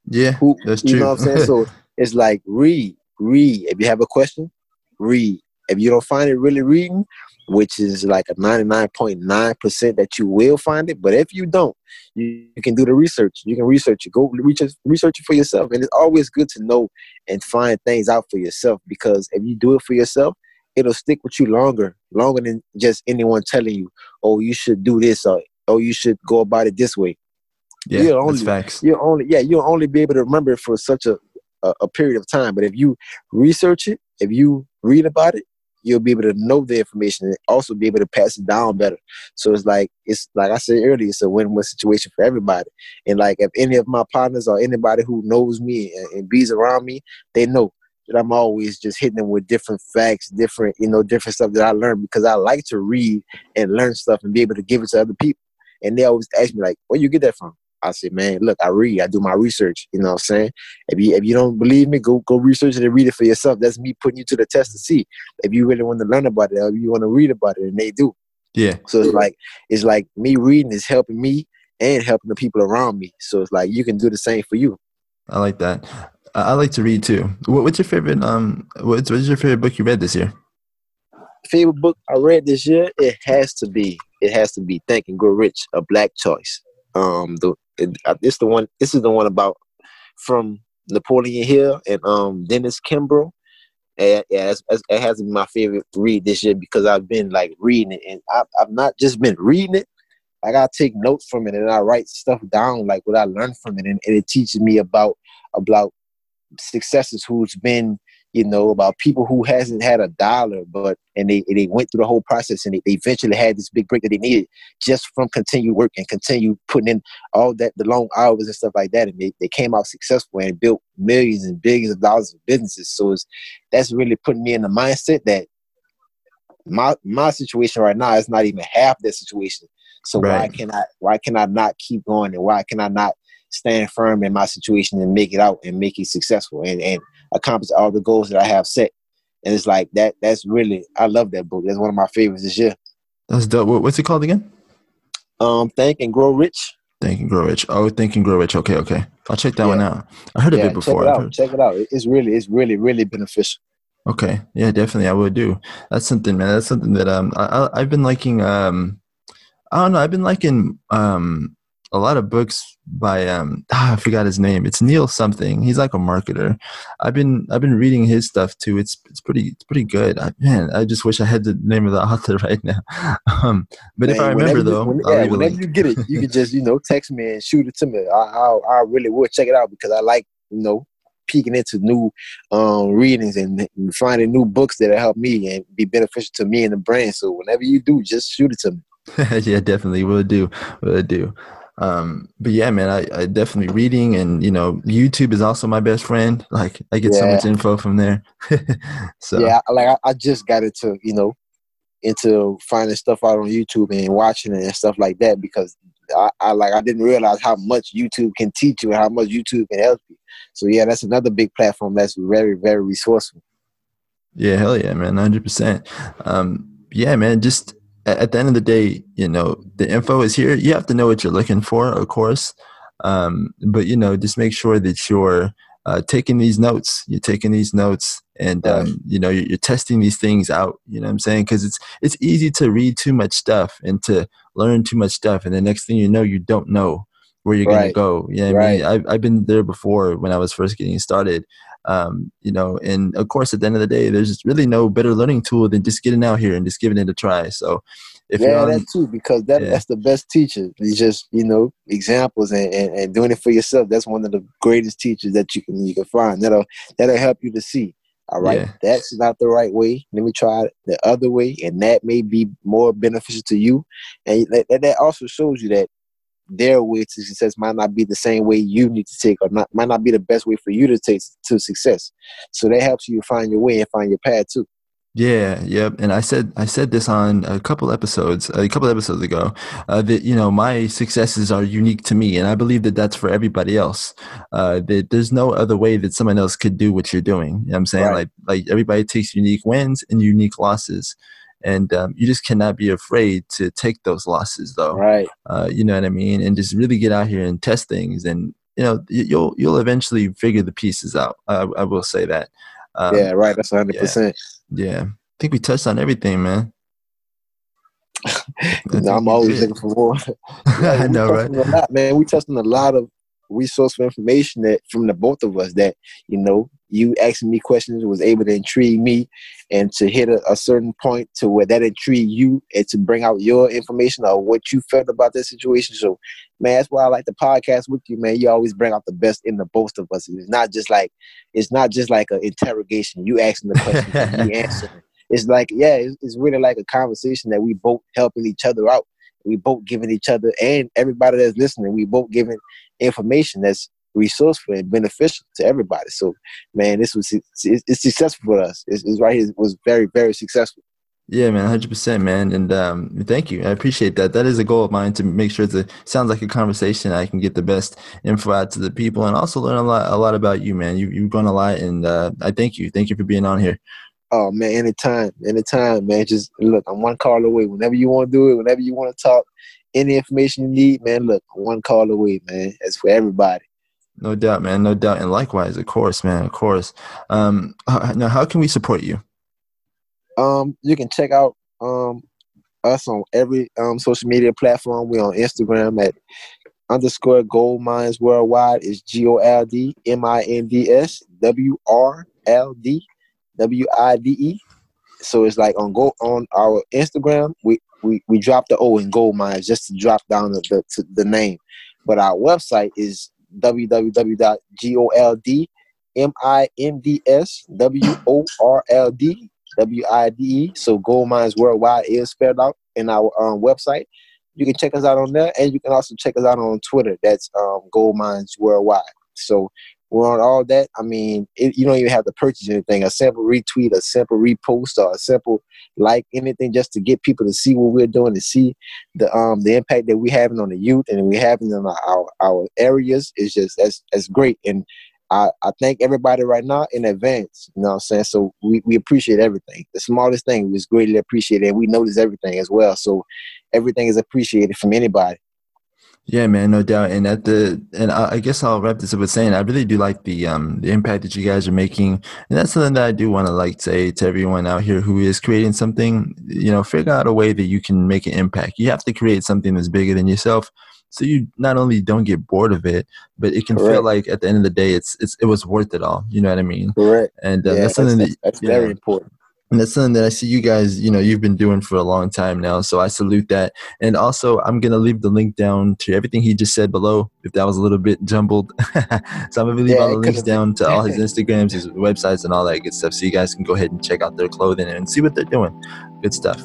Yeah, Who, that's you true. know what I'm saying? So (laughs) it's like read, read. If you have a question, read. If you don't find it really reading, which is like a 99.9% that you will find it. But if you don't, you, you can do the research. You can research it. Go research, research it for yourself. And it's always good to know and find things out for yourself because if you do it for yourself, it'll stick with you longer, longer than just anyone telling you, oh, you should do this or oh, you should go about it this way. yeah, that's only- facts. You only yeah, you'll only be able to remember it for such a, a, a period of time. But if you research it, if you read about it, you'll be able to know the information and also be able to pass it down better. So it's like it's like I said earlier, it's a win-win situation for everybody. And like if any of my partners or anybody who knows me and, and bees around me, they know that I'm always just hitting them with different facts, different, you know, different stuff that I learned because I like to read and learn stuff and be able to give it to other people. And they always ask me like, where you get that from? I say, man, look, I read, I do my research. You know what I'm saying? If you if you don't believe me, go go research it and read it for yourself. That's me putting you to the test to see if you really want to learn about it or if you want to read about it, and they do. Yeah, So it's like it's like me reading is helping me and helping the people around me. So it's like you can do the same for you. I like that. I, I like to read too. What's your favorite? Um, what's what's your favorite book you read this year? Favorite book I read this year? It has to be it has to be Think and Grow Rich, a Black Choice. Um, the it, uh, this the one. This is the one about from Napoleon Hill and um Dennis Kimbro. And yeah, it's, it's- it has been my favorite read this year because I've been like reading it, and I've, I've not just been reading it. Like I take notes from it and I write stuff down, like what I learned from it, and, and it teaches me about about successes who's been, you know, about people who hasn't had a dollar, but and they they went through the whole process and they, they eventually had this big break that they needed just from continued work and continue putting in all that the long hours and stuff like that, and they, they came out successful and built millions and billions of dollars of businesses. So it's that's really putting me in the mindset that my my situation right now is not even half that situation. So why Right. can I why can I not keep going and why can I not stand firm in my situation and make it out and make it successful and, and accomplish all the goals that I have set. And it's like that that's really I love that book. That's one of my favorites this year. That's dope. What, what's it called again? Um Think and Grow Rich. Think and Grow Rich. Oh, Think and Grow Rich. Okay, okay. I'll check that Yeah. one out. I heard of it before. check it out. heard- Check it out. It's really it's really, really beneficial. Okay. Yeah, definitely. I would do. That's something, man. That's something that um I, I I've been liking. Um, I don't know. I've been liking um a lot of books by um (sighs) ah, I forgot his name. It's Neil something. He's like a marketer. I've been I've been reading his stuff too. It's it's pretty it's pretty good. I, man, I just wish I had the name of the (laughs) author right now. Um, but if I remember you- though, when- yeah, whenever you get it, you can just you know text me and shoot it to me. I I, I really would check it out because I like you know peeking into new um, readings and, and finding new books that help me and be beneficial to me and the brand. So whenever you do, just shoot it to me. (laughs) yeah, definitely will do. Will do. Um, but yeah, man, I, I definitely reading and you know YouTube is also my best friend. (laughs) Like I get so much info from there. (laughs) so Yeah, like I, I just got into you know into finding stuff out on YouTube and watching it and stuff like that because I, I like I didn't realize how much YouTube can teach you and how much YouTube can help you. So yeah, that's another big platform that's very very resourceful. yeah, hell yeah, man, hundred percent. Um, yeah, man, just at, the end of the day, you know, the info is here. You have to know what you're looking for, of course. Um, but you know, just make sure that you're uh, taking these notes. You're taking these notes, and Right. um, you know, you're, you're testing these things out. You know what I'm saying? Because it's it's easy to read too much stuff and to learn too much stuff, and the next thing you know, you don't know where you're Right. gonna go. You know what I mean? I've I've been there before when I was first getting started. Um, you know, and of course, at the end of the day, there's just really no better learning tool than just getting out here and just giving it a try. So, if yeah, on, that too, because that Yeah. that's the best teacher. It's just you know examples and, and, and doing it for yourself. That's one of the greatest teachers that you can you can find. That'll that'll help you to see. All right, Yeah. that's not the right way. Let me try the other way, and that may be more beneficial to you. And that- that also shows you that their way to success might not be the same way you need to take, or not might not be the best way for you to take to success. So that helps you find your way and find your path too. Yeah, yep. And I said I said this on a couple episodes, a couple episodes ago, uh, that you know my successes are unique to me, and I believe that that's for everybody else. Uh, that there's no other way that someone else could do what you're doing. You know what I'm saying? Right. Like like everybody takes unique wins and unique losses, and um, you just cannot be afraid to take those losses, though. Right. Uh, you know what I mean? And just really get out here and test things and you know you'll you'll eventually figure the pieces out. I, I will say that. Um, yeah, right. That's 100% Yeah, I think we touched on everything, man. (laughs) I'm always looking for more. (laughs) yeah, I know, right? Lot, man, we touched on a lot of resourceful information that from the both of us that you know you asking me questions was able to intrigue me and to hit a, a, certain point to where that intrigued you and to bring out your information or what you felt about that situation. So man that's why i like the podcast with you man. You always bring out the best in the both of us. It's not just like it's not just like an interrogation. You asking the question and me (laughs) answering. It's like yeah it's, it's really like a conversation that we both helping each other out. We both giving each other and everybody that's listening we both giving information that's resourceful and beneficial to everybody. So, man, this was it's, it's successful for us. It's, it's right here it was very very successful. Yeah, man, hundred percent, man, and um, thank you. I appreciate that. That is a goal of mine to make sure it sounds like a conversation. I can get the best info out to the people, and also learn a lot, a lot about you, man. You you've grown a lot, and uh, I thank you. Thank you for being on here. Oh man, anytime, anytime, man. Just look, I'm one call away. Whenever you want to do it, whenever you want to talk, any information you need, man. Look, one call away, man. It's for everybody. No doubt, man. No doubt. And likewise, of course, man. Of course. Um, now, how can we support you? Um, you can check out um us on every um social media platform. We're on Instagram at underscore Goldminds Worldwide It's G O L D M I N D S W R L D W I D E. So it's like on go on our Instagram, we we, we dropped the O in Goldminds just to drop down the, the, the name. But our website is www.goldmindsworldwide.e. So Goldminds Worldwide is spelled out in our um, website. You can check us out on there, and you can also check us out on Twitter. That's um, Goldminds Worldwide. So we're on all that. I mean, it, you don't even have to purchase anything. A simple retweet, a simple repost, or a simple like anything just to get people to see what we're doing, to see the um the impact that we're having on the youth and we're having in our, our, our areas is just that's that's great. And I, I thank everybody right now in advance. You know what I'm saying? So we, we appreciate everything. The smallest thing was greatly appreciated and we notice everything as well. So everything is appreciated from anybody. Yeah, man, no doubt. And at the and I, guess I'll wrap this up with saying I really do like the um the impact that you guys are making, and that's something that I do want to like say to everyone out here who is creating something. You know, figure out a way that you can make an impact. You have to create something that's bigger than yourself, so you not only don't get bored of it, but it can Correct. feel like at the end of the day, it's it's it was worth it all. You know what I mean? Correct. And uh, yeah, that's something that's, that that's very know, important and that's something that I see you guys, you know, you've been doing for a long time now. So I salute that. And also, I'm gonna leave the link down to everything he just said below. If that was a little bit jumbled, (laughs) so I'm gonna leave yeah, all the links down to all his (laughs) Instagrams, his websites, and all that good stuff. So you guys can go ahead and check out their clothing and see what they're doing. Good stuff.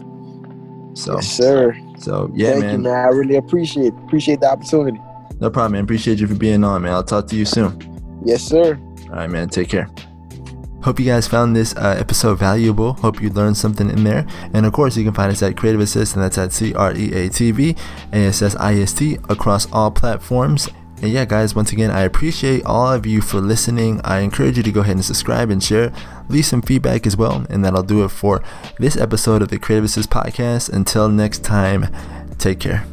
So, yes, sir. So yeah, Thank man. You, man. I really appreciate appreciate the opportunity. No problem, man. Appreciate you for being on, man. I'll talk to you soon. Yes, sir. All right, man. Take care. Hope you guys found this uh, episode valuable. Hope you learned something in there. And of course, you can find us at Creative Assist, and that's at C R E A T V A S S I S T across all platforms. And yeah, guys, once again, I appreciate all of you for listening. I encourage you to go ahead and subscribe and share. Leave some feedback as well. And that'll do it for this episode of the Creative Assist podcast. Until next time, take care.